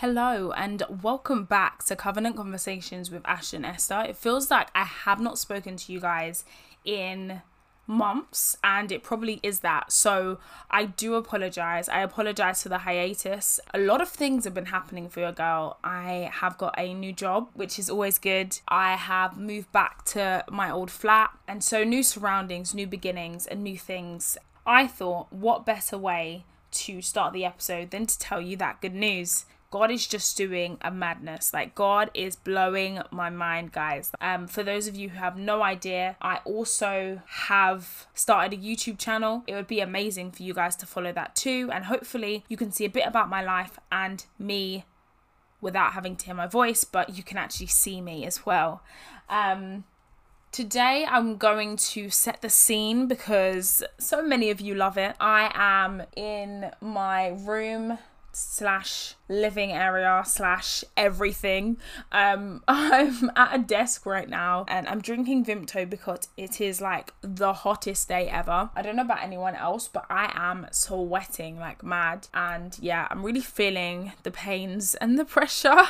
Hello and welcome back to Covenant Conversations with Ash and Esther. It feels like I have not spoken to you guys in months and it probably is that. So I do apologize. I apologize for the hiatus. A lot of things have been happening for your girl. I have got a new job, which is always good. I have moved back to my old flat and so new surroundings, new beginnings and new things. I thought what better way to start the episode than to tell you that good news. God is just doing a madness. Like God is blowing my mind, guys. Um, for those of you who have no idea, I also have started a YouTube channel. It would be amazing for you guys to follow that too, and hopefully you can see a bit about my life and me without having to hear my voice, but you can actually see me as well. Um, Today, I'm going to set the scene because so many of you love it. I am in my room slash living area slash everything. Um, I'm at a desk right now and I'm drinking Vimto because it is like the hottest day ever. I don't know about anyone else, but I am sweating like mad. And yeah, I'm really feeling the pains and the pressure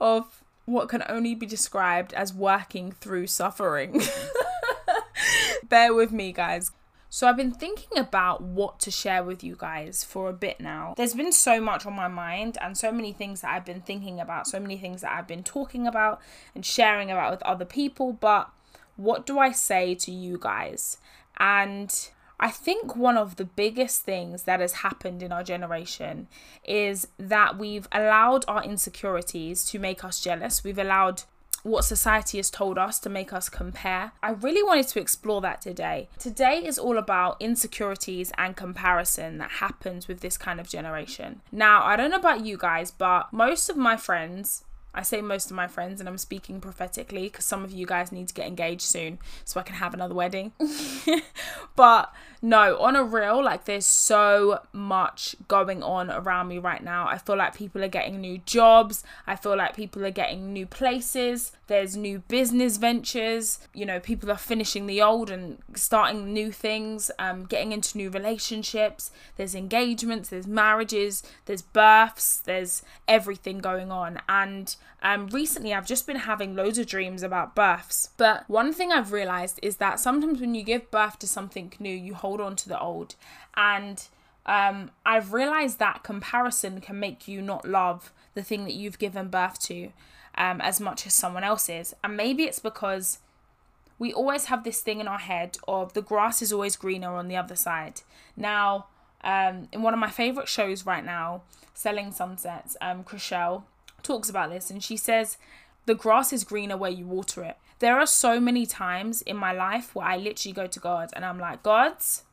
of what can only be described as working through suffering. Bear with me, guys. So I've been thinking about what to share with you guys for a bit now. There's been so much on my mind and so many things that I've been thinking about, so many things that I've been talking about and sharing about with other people, but what do I say to you guys? And I think one of the biggest things that has happened in our generation is that we've allowed our insecurities to make us jealous. We've allowed what society has told us to make us compare. I really wanted to explore that today. Today is all about insecurities and comparison that happens with this kind of generation. Now, I don't know about you guys, but most of my friends I say most of my friends, and I'm speaking prophetically because some of you guys need to get engaged soon so I can have another wedding. but no, on a real, like there's so much going on around me right now. I feel like people are getting new jobs, I feel like people are getting new places, there's new business ventures, you know, people are finishing the old and starting new things, um, getting into new relationships, there's engagements, there's marriages, there's births, there's everything going on. And um, recently, I've just been having loads of dreams about births. But one thing I've realized is that sometimes when you give birth to something new, you hold on to the old. And um, I've realized that comparison can make you not love the thing that you've given birth to um, as much as someone else is. And maybe it's because we always have this thing in our head of the grass is always greener on the other side. Now, um, in one of my favorite shows right now, Selling Sunsets, um, Chrishell talks about this and she says, the grass is greener where you water it. There are so many times in my life where I literally go to God and I'm like, God's,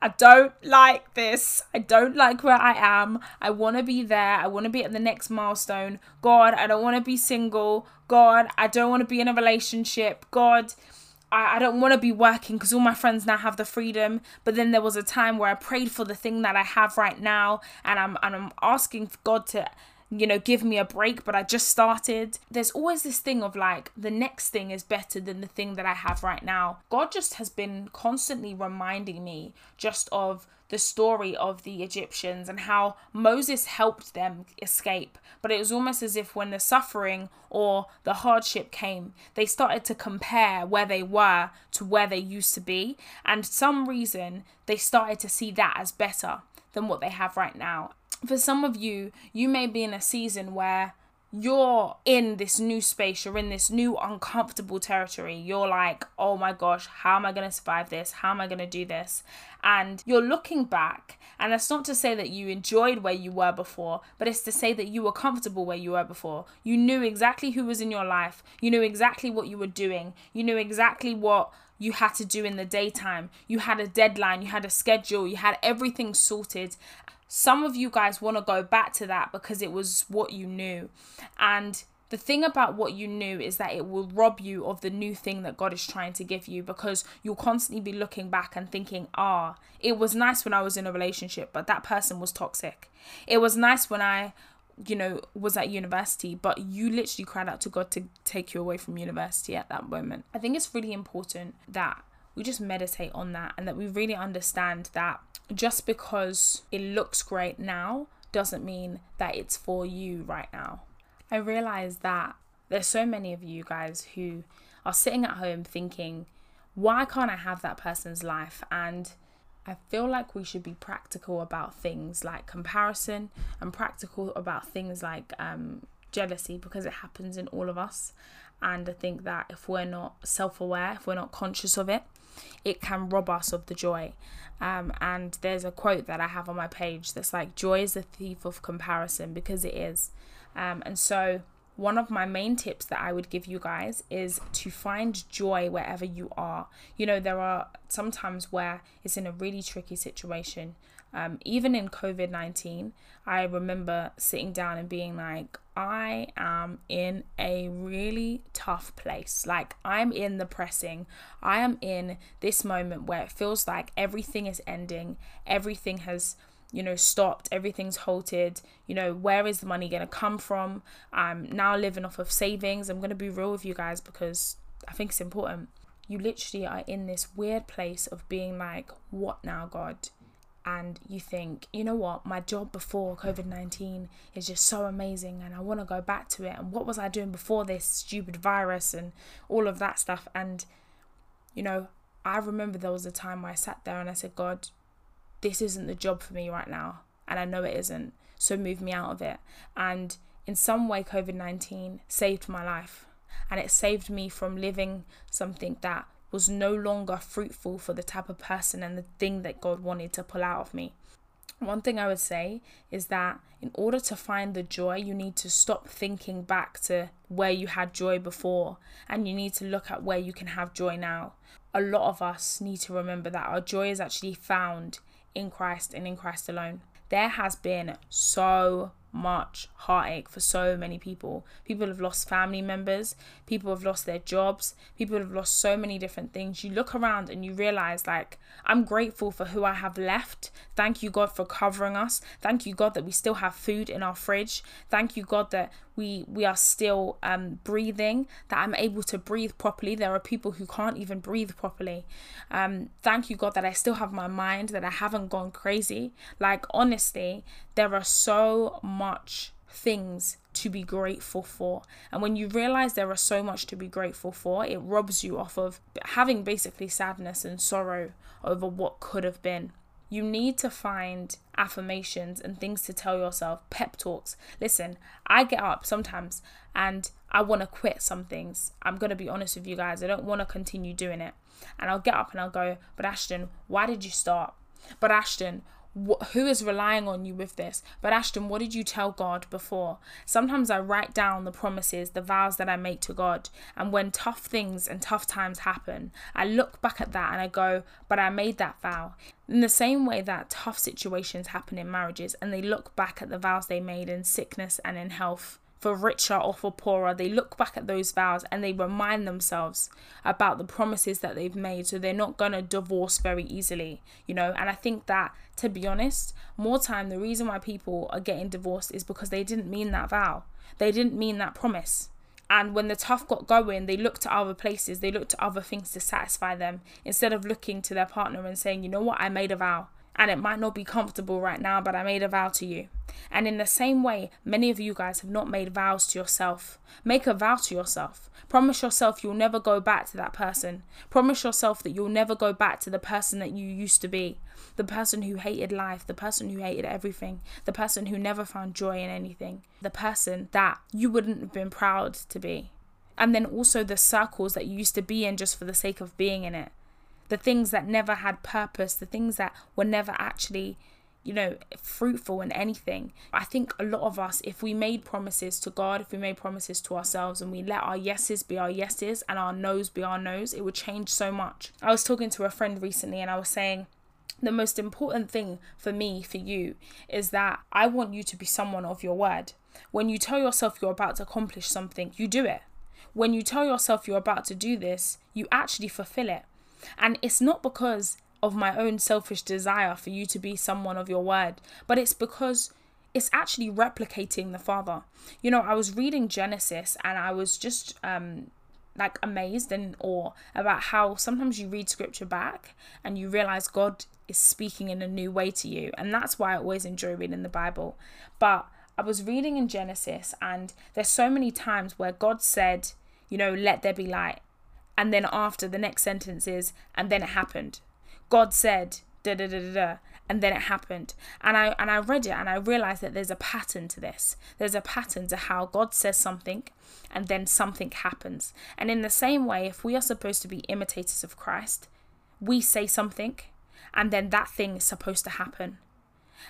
I don't like this. I don't like where I am. I want to be there. I want to be at the next milestone. God, I don't want to be single. God, I don't want to be in a relationship. God, I, I don't want to be working because all my friends now have the freedom. But then there was a time where I prayed for the thing that I have right now, and I'm and I'm asking God to you know, give me a break, but I just started. There's always this thing of like, the next thing is better than the thing that I have right now. God just has been constantly reminding me just of the story of the Egyptians and how Moses helped them escape. But it was almost as if when the suffering or the hardship came, they started to compare where they were to where they used to be. And some reason they started to see that as better than what they have right now for some of you, you may be in a season where you're in this new space, you're in this new uncomfortable territory. You're like, oh my gosh, how am I going to survive this? How am I going to do this? And you're looking back, and that's not to say that you enjoyed where you were before, but it's to say that you were comfortable where you were before. You knew exactly who was in your life, you knew exactly what you were doing, you knew exactly what you had to do in the daytime. You had a deadline, you had a schedule, you had everything sorted. Some of you guys want to go back to that because it was what you knew. And the thing about what you knew is that it will rob you of the new thing that God is trying to give you because you'll constantly be looking back and thinking, ah, it was nice when I was in a relationship, but that person was toxic. It was nice when I, you know, was at university, but you literally cried out to God to take you away from university at that moment. I think it's really important that we just meditate on that and that we really understand that just because it looks great now doesn't mean that it's for you right now. I realize that there's so many of you guys who are sitting at home thinking, why can't I have that person's life? And I feel like we should be practical about things like comparison and practical about things like um, jealousy because it happens in all of us. And I think that if we're not self aware, if we're not conscious of it, it can rob us of the joy. Um, and there's a quote that I have on my page that's like, Joy is the thief of comparison because it is. Um, and so, one of my main tips that I would give you guys is to find joy wherever you are. You know, there are sometimes where it's in a really tricky situation. Um, even in COVID 19, I remember sitting down and being like, I am in a really tough place. Like, I'm in the pressing. I am in this moment where it feels like everything is ending, everything has you know stopped. Everything's halted. You know where is the money going to come from? I'm now living off of savings. I'm going to be real with you guys because i think it's important. You literally are in this weird place of being like what now god and you think, you know what, my job before COVID 19 is just so amazing and I want to go back to it. And what was I doing before this stupid virus and all of that stuff? And, you know, I remember there was a time where I sat there and I said, God, this isn't the job for me right now. And I know it isn't. So move me out of it. And in some way, COVID 19 saved my life. And it saved me from living something that was no longer fruitful for the type of person and the thing that God wanted to pull out of me. One thing I would say is that in order to find the joy, you need to stop thinking back to where you had joy before and you need to look at where you can have joy now. A lot of us need to remember that our joy is actually found in Christ and in Christ alone. There has been so much heartache for so many people. People have lost family members, people have lost their jobs, people have lost so many different things. You look around and you realize, like, I'm grateful for who I have left. Thank you, God, for covering us. Thank you, God, that we still have food in our fridge. Thank you, God, that we we are still um, breathing that i'm able to breathe properly there are people who can't even breathe properly um, thank you god that i still have my mind that i haven't gone crazy like honestly there are so much things to be grateful for. And when you realize there are so much to be grateful for, it robs you off of having basically sadness and sorrow over what could have been. You need to find affirmations and things to tell yourself, pep talks. Listen, I get up sometimes and I want to quit some things. I'm going to be honest with you guys. I don't want to continue doing it. And I'll get up and I'll go, But Ashton, why did you start? But Ashton, who is relying on you with this? But Ashton, what did you tell God before? Sometimes I write down the promises, the vows that I make to God. And when tough things and tough times happen, I look back at that and I go, but I made that vow. In the same way that tough situations happen in marriages and they look back at the vows they made in sickness and in health for richer or for poorer, they look back at those vows and they remind themselves about the promises that they've made. So they're not going to divorce very easily, you know. And I think that, to be honest, more time, the reason why people are getting divorced is because they didn't mean that vow, they didn't mean that promise. And when the tough got going, they looked to other places, they looked to other things to satisfy them instead of looking to their partner and saying, you know what, I made a vow and it might not be comfortable right now, but I made a vow to you. And in the same way, many of you guys have not made vows to yourself. Make a vow to yourself. Promise yourself you'll never go back to that person. Promise yourself that you'll never go back to the person that you used to be. The person who hated life, the person who hated everything, the person who never found joy in anything, the person that you wouldn't have been proud to be. And then also the circles that you used to be in just for the sake of being in it the things that never had purpose, the things that were never actually, you know, fruitful in anything. I think a lot of us, if we made promises to God, if we made promises to ourselves and we let our yeses be our yeses and our noes be our noes, it would change so much. I was talking to a friend recently and I was saying, the most important thing for me, for you, is that I want you to be someone of your word. When you tell yourself you're about to accomplish something, you do it. When you tell yourself you're about to do this, you actually fulfill it. And it's not because of my own selfish desire for you to be someone of your word, but it's because it's actually replicating the Father. You know, I was reading Genesis and I was just um, like amazed and awe about how sometimes you read scripture back and you realize God is speaking in a new way to you. And that's why I always enjoy reading the Bible. But I was reading in Genesis, and there's so many times where God said, you know, let there be light. And then after the next sentence is, and then it happened. God said, da da da da da, and then it happened. And I and I read it and I realized that there's a pattern to this. There's a pattern to how God says something and then something happens. And in the same way, if we are supposed to be imitators of Christ, we say something and then that thing is supposed to happen.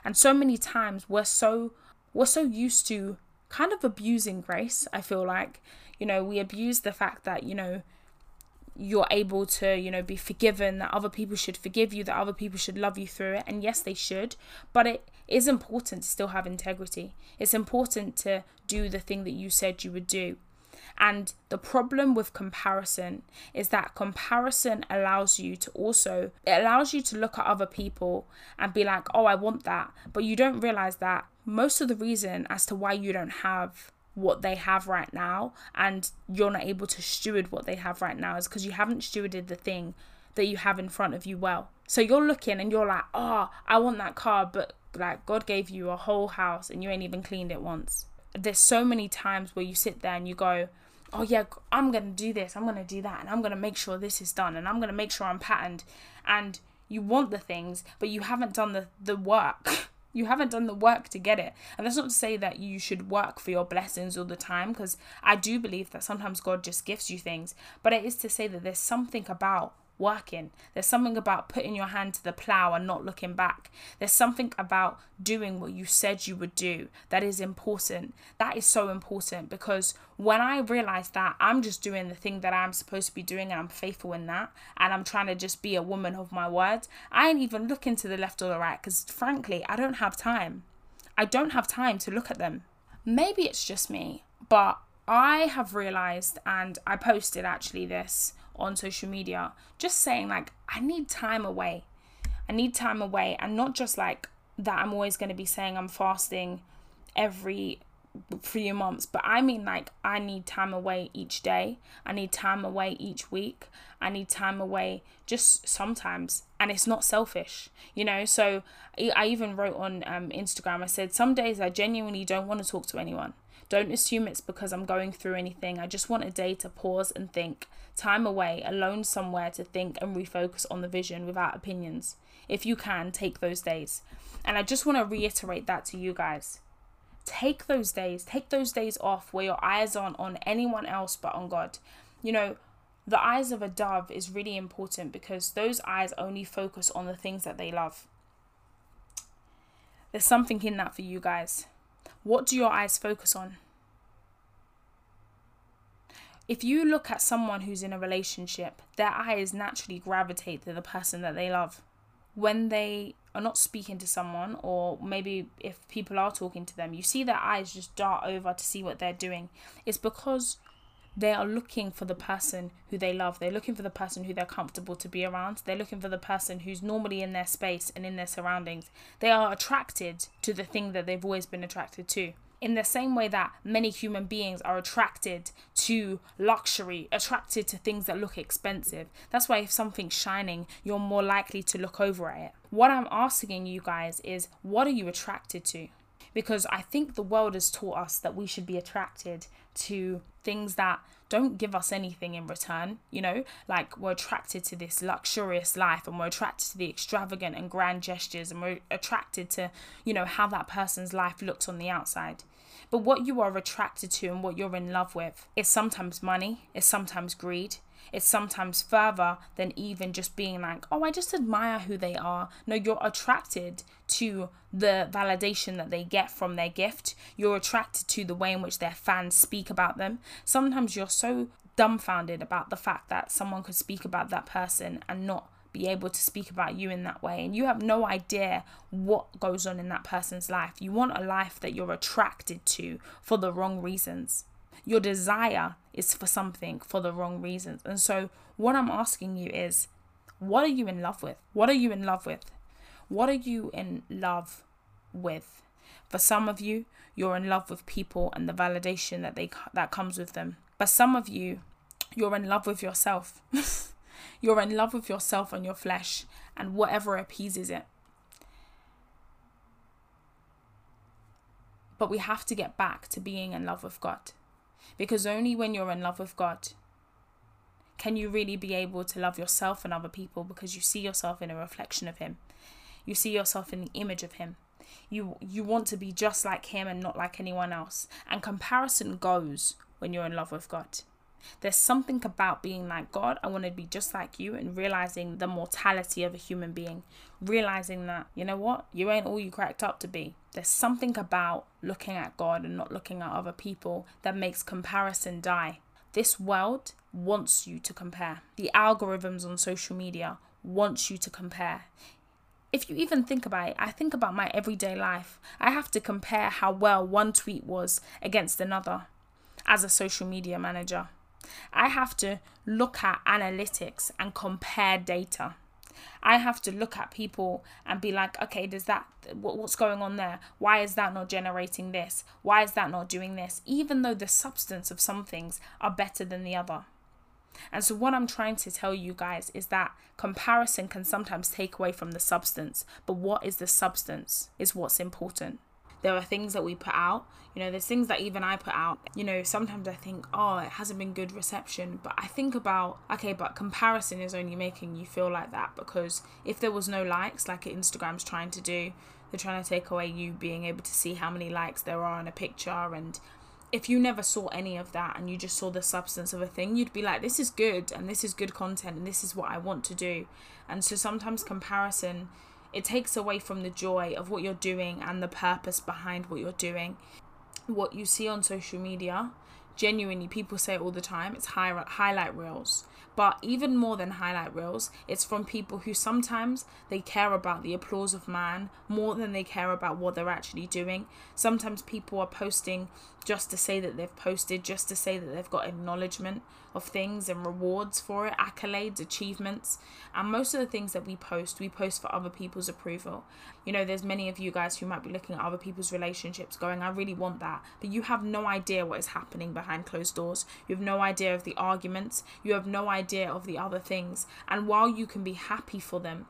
And so many times we're so we're so used to kind of abusing grace, I feel like. You know, we abuse the fact that, you know, you're able to, you know, be forgiven, that other people should forgive you, that other people should love you through it. And yes, they should. But it is important to still have integrity. It's important to do the thing that you said you would do. And the problem with comparison is that comparison allows you to also, it allows you to look at other people and be like, oh, I want that. But you don't realize that most of the reason as to why you don't have what they have right now and you're not able to steward what they have right now is because you haven't stewarded the thing that you have in front of you well. So you're looking and you're like, oh, I want that car, but like God gave you a whole house and you ain't even cleaned it once. There's so many times where you sit there and you go, oh yeah, I'm gonna do this, I'm gonna do that, and I'm gonna make sure this is done, and I'm gonna make sure I'm patterned, and you want the things, but you haven't done the the work. you haven't done the work to get it. And that's not to say that you should work for your blessings all the time, because I do believe that sometimes God just gifts you things. But it is to say that there's something about working. There's something about putting your hand to the plow and not looking back. There's something about doing what you said you would do that is important. That is so important because when I realize that I'm just doing the thing that I'm supposed to be doing and I'm faithful in that and I'm trying to just be a woman of my word, I ain't even looking to the left or the right because frankly, I don't have time. I don't have time to look at them. Maybe it's just me, but I have realized, and I posted actually this on social media, just saying, like, I need time away. I need time away. And not just like that, I'm always going to be saying I'm fasting every few months, but I mean, like, I need time away each day. I need time away each week. I need time away just sometimes. And it's not selfish, you know? So I even wrote on um, Instagram, I said, some days I genuinely don't want to talk to anyone. Don't assume it's because I'm going through anything. I just want a day to pause and think, time away, alone somewhere to think and refocus on the vision without opinions. If you can, take those days. And I just want to reiterate that to you guys. Take those days, take those days off where your eyes aren't on anyone else but on God. You know, the eyes of a dove is really important because those eyes only focus on the things that they love. There's something in that for you guys. What do your eyes focus on? If you look at someone who's in a relationship, their eyes naturally gravitate to the person that they love. When they are not speaking to someone, or maybe if people are talking to them, you see their eyes just dart over to see what they're doing. It's because they are looking for the person who they love. They're looking for the person who they're comfortable to be around. They're looking for the person who's normally in their space and in their surroundings. They are attracted to the thing that they've always been attracted to. In the same way that many human beings are attracted to luxury, attracted to things that look expensive. That's why if something's shining, you're more likely to look over at it. What I'm asking you guys is what are you attracted to? Because I think the world has taught us that we should be attracted to things that don't give us anything in return, you know, like we're attracted to this luxurious life and we're attracted to the extravagant and grand gestures and we're attracted to, you know, how that person's life looks on the outside. But what you are attracted to and what you're in love with is sometimes money, it's sometimes greed, it's sometimes further than even just being like, oh, I just admire who they are. No, you're attracted to the validation that they get from their gift. You're attracted to the way in which their fans speak about them. Sometimes you're so dumbfounded about the fact that someone could speak about that person and not be able to speak about you in that way and you have no idea what goes on in that person's life. You want a life that you're attracted to for the wrong reasons. Your desire is for something for the wrong reasons. And so, what I'm asking you is, what are you in love with? What are you in love with? What are you in love with? For some of you, you're in love with people and the validation that they that comes with them. But some of you you're in love with yourself. you're in love with yourself and your flesh and whatever appeases it. But we have to get back to being in love with God. Because only when you're in love with God can you really be able to love yourself and other people because you see yourself in a reflection of Him. You see yourself in the image of Him. You you want to be just like Him and not like anyone else. And comparison goes when you're in love with God. There's something about being like God. I want to be just like you and realizing the mortality of a human being. Realizing that, you know what, you ain't all you cracked up to be. There's something about looking at God and not looking at other people that makes comparison die. This world wants you to compare. The algorithms on social media wants you to compare. If you even think about it, I think about my everyday life. I have to compare how well one tweet was against another as a social media manager. I have to look at analytics and compare data. I have to look at people and be like, okay, does that what's going on there? Why is that not generating this? Why is that not doing this? Even though the substance of some things are better than the other. And so, what I'm trying to tell you guys is that comparison can sometimes take away from the substance, but what is the substance is what's important. There are things that we put out, you know, there's things that even I put out. You know, sometimes I think, oh, it hasn't been good reception, but I think about, okay, but comparison is only making you feel like that because if there was no likes, like Instagram's trying to do, they're trying to take away you being able to see how many likes there are on a picture and if you never saw any of that and you just saw the substance of a thing, you'd be like, this is good and this is good content and this is what I want to do. And so sometimes comparison, it takes away from the joy of what you're doing and the purpose behind what you're doing. What you see on social media, genuinely, people say it all the time, it's high, highlight reels. But even more than highlight reels, it's from people who sometimes they care about the applause of man more than they care about what they're actually doing. Sometimes people are posting just to say that they've posted, just to say that they've got acknowledgement of things and rewards for it, accolades, achievements. And most of the things that we post, we post for other people's approval. You know, there's many of you guys who might be looking at other people's relationships going, I really want that. But you have no idea what is happening behind closed doors. You have no idea of the arguments. You have no idea of the other things. And while you can be happy for them,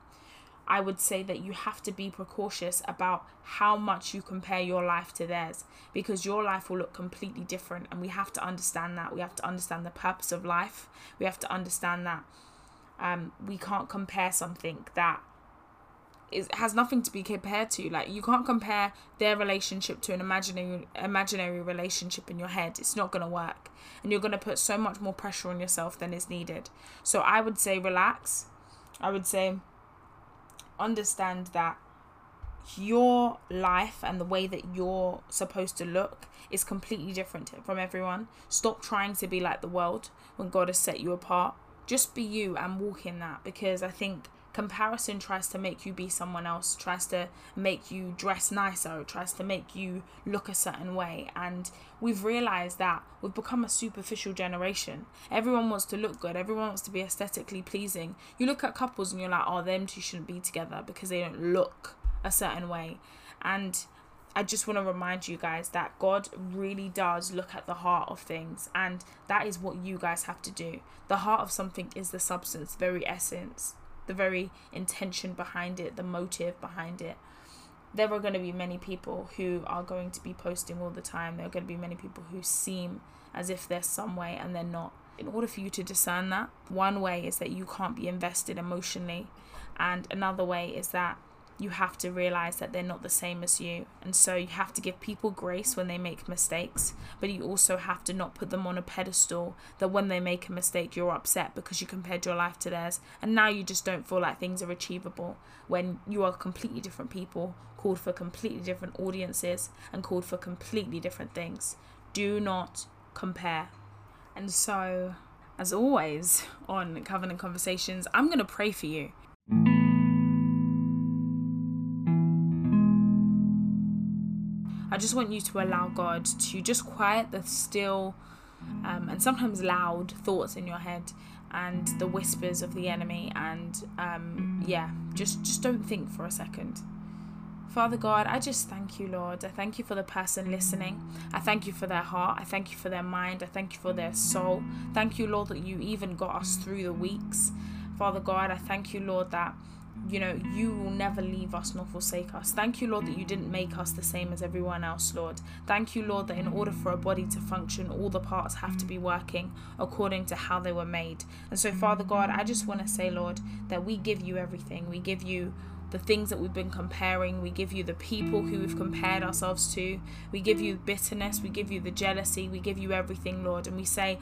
I would say that you have to be precautious about how much you compare your life to theirs because your life will look completely different. And we have to understand that. We have to understand the purpose of life. We have to understand that um, we can't compare something that is has nothing to be compared to. Like you can't compare their relationship to an imaginary imaginary relationship in your head. It's not gonna work, and you're gonna put so much more pressure on yourself than is needed. So I would say relax. I would say understand that your life and the way that you're supposed to look is completely different from everyone. Stop trying to be like the world when God has set you apart. Just be you and walk in that because I think comparison tries to make you be someone else tries to make you dress nicer tries to make you look a certain way. And we've realized that we've become a superficial generation. Everyone wants to look good. Everyone wants to be aesthetically pleasing. You look at couples and you're like oh them two shouldn't be together because they don't look a certain way. And I just want to remind you guys that God really does look at the heart of things, and that is what you guys have to do. The heart of something is the substance, very essence the very intention behind it, the motive behind it. There are going to be many people who are going to be posting all the time. There are going to be many people who seem as if they're some way and they're not. In order for you to discern that, one way is that you can't be invested emotionally, and another way is that you have to realize that they're not the same as you. And so you have to give people grace when they make mistakes, but you also have to not put them on a pedestal that when they make a mistake, you're upset because you compared your life to theirs. And now you just don't feel like things are achievable when you are completely different people, called for completely different audiences, and called for completely different things. Do not compare. And so, as always on Covenant Conversations, I'm going to pray for you. I just want you to allow God to just quiet the still um, and sometimes loud thoughts in your head and the whispers of the enemy and um, yeah just just don't think for a second Father God, I just thank you, Lord. I thank you for the person listening. I thank you for their heart. I thank you for their mind. I thank you for their soul. Thank you, Lord, that you even got us through the weeks. Father God, I thank you, Lord, that you know, you will never leave us nor forsake us. Thank you, Lord, that you didn't make us the same as everyone else, Lord. Thank you, Lord, that in order for a body to function, all the parts have to be working according to how they were made. And so, Father God, I just want to say, Lord, that we give you everything. We give you the things that we've been comparing. We give you the people who we've compared ourselves to. We give you bitterness. We give you the jealousy. We give you everything, Lord. And we say,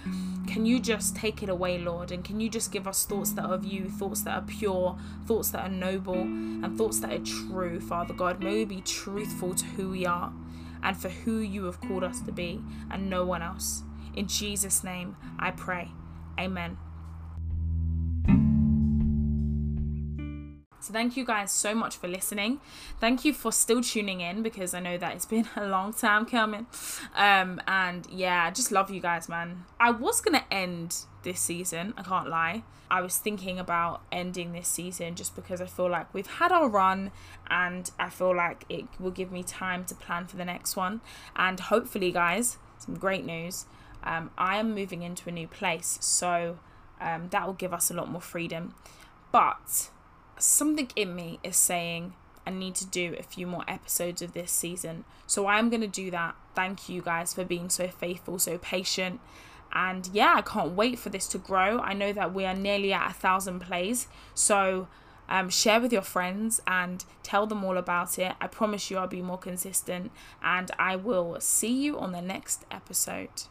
Can you just take it away, Lord? And can you just give us thoughts that are of you, thoughts that are pure, thoughts that are noble, and thoughts that are true, Father God? May we be truthful to who we are and for who you have called us to be and no one else. In Jesus' name, I pray. Amen. So thank you guys so much for listening. Thank you for still tuning in because I know that it's been a long time coming. Um, and yeah, I just love you guys, man. I was gonna end this season. I can't lie. I was thinking about ending this season just because I feel like we've had our run and I feel like it will give me time to plan for the next one. And hopefully, guys, some great news. Um, I am moving into a new place, so um, that will give us a lot more freedom. But something in me is saying I need to do a few more episodes of this season. So I'm going to do that. Thank you guys for being so faithful, so patient. And yeah, I can't wait for this to grow. I know that we are nearly at a thousand plays. So um, share with your friends and tell them all about it. I promise you I'll be more consistent. And I will see you on the next episode.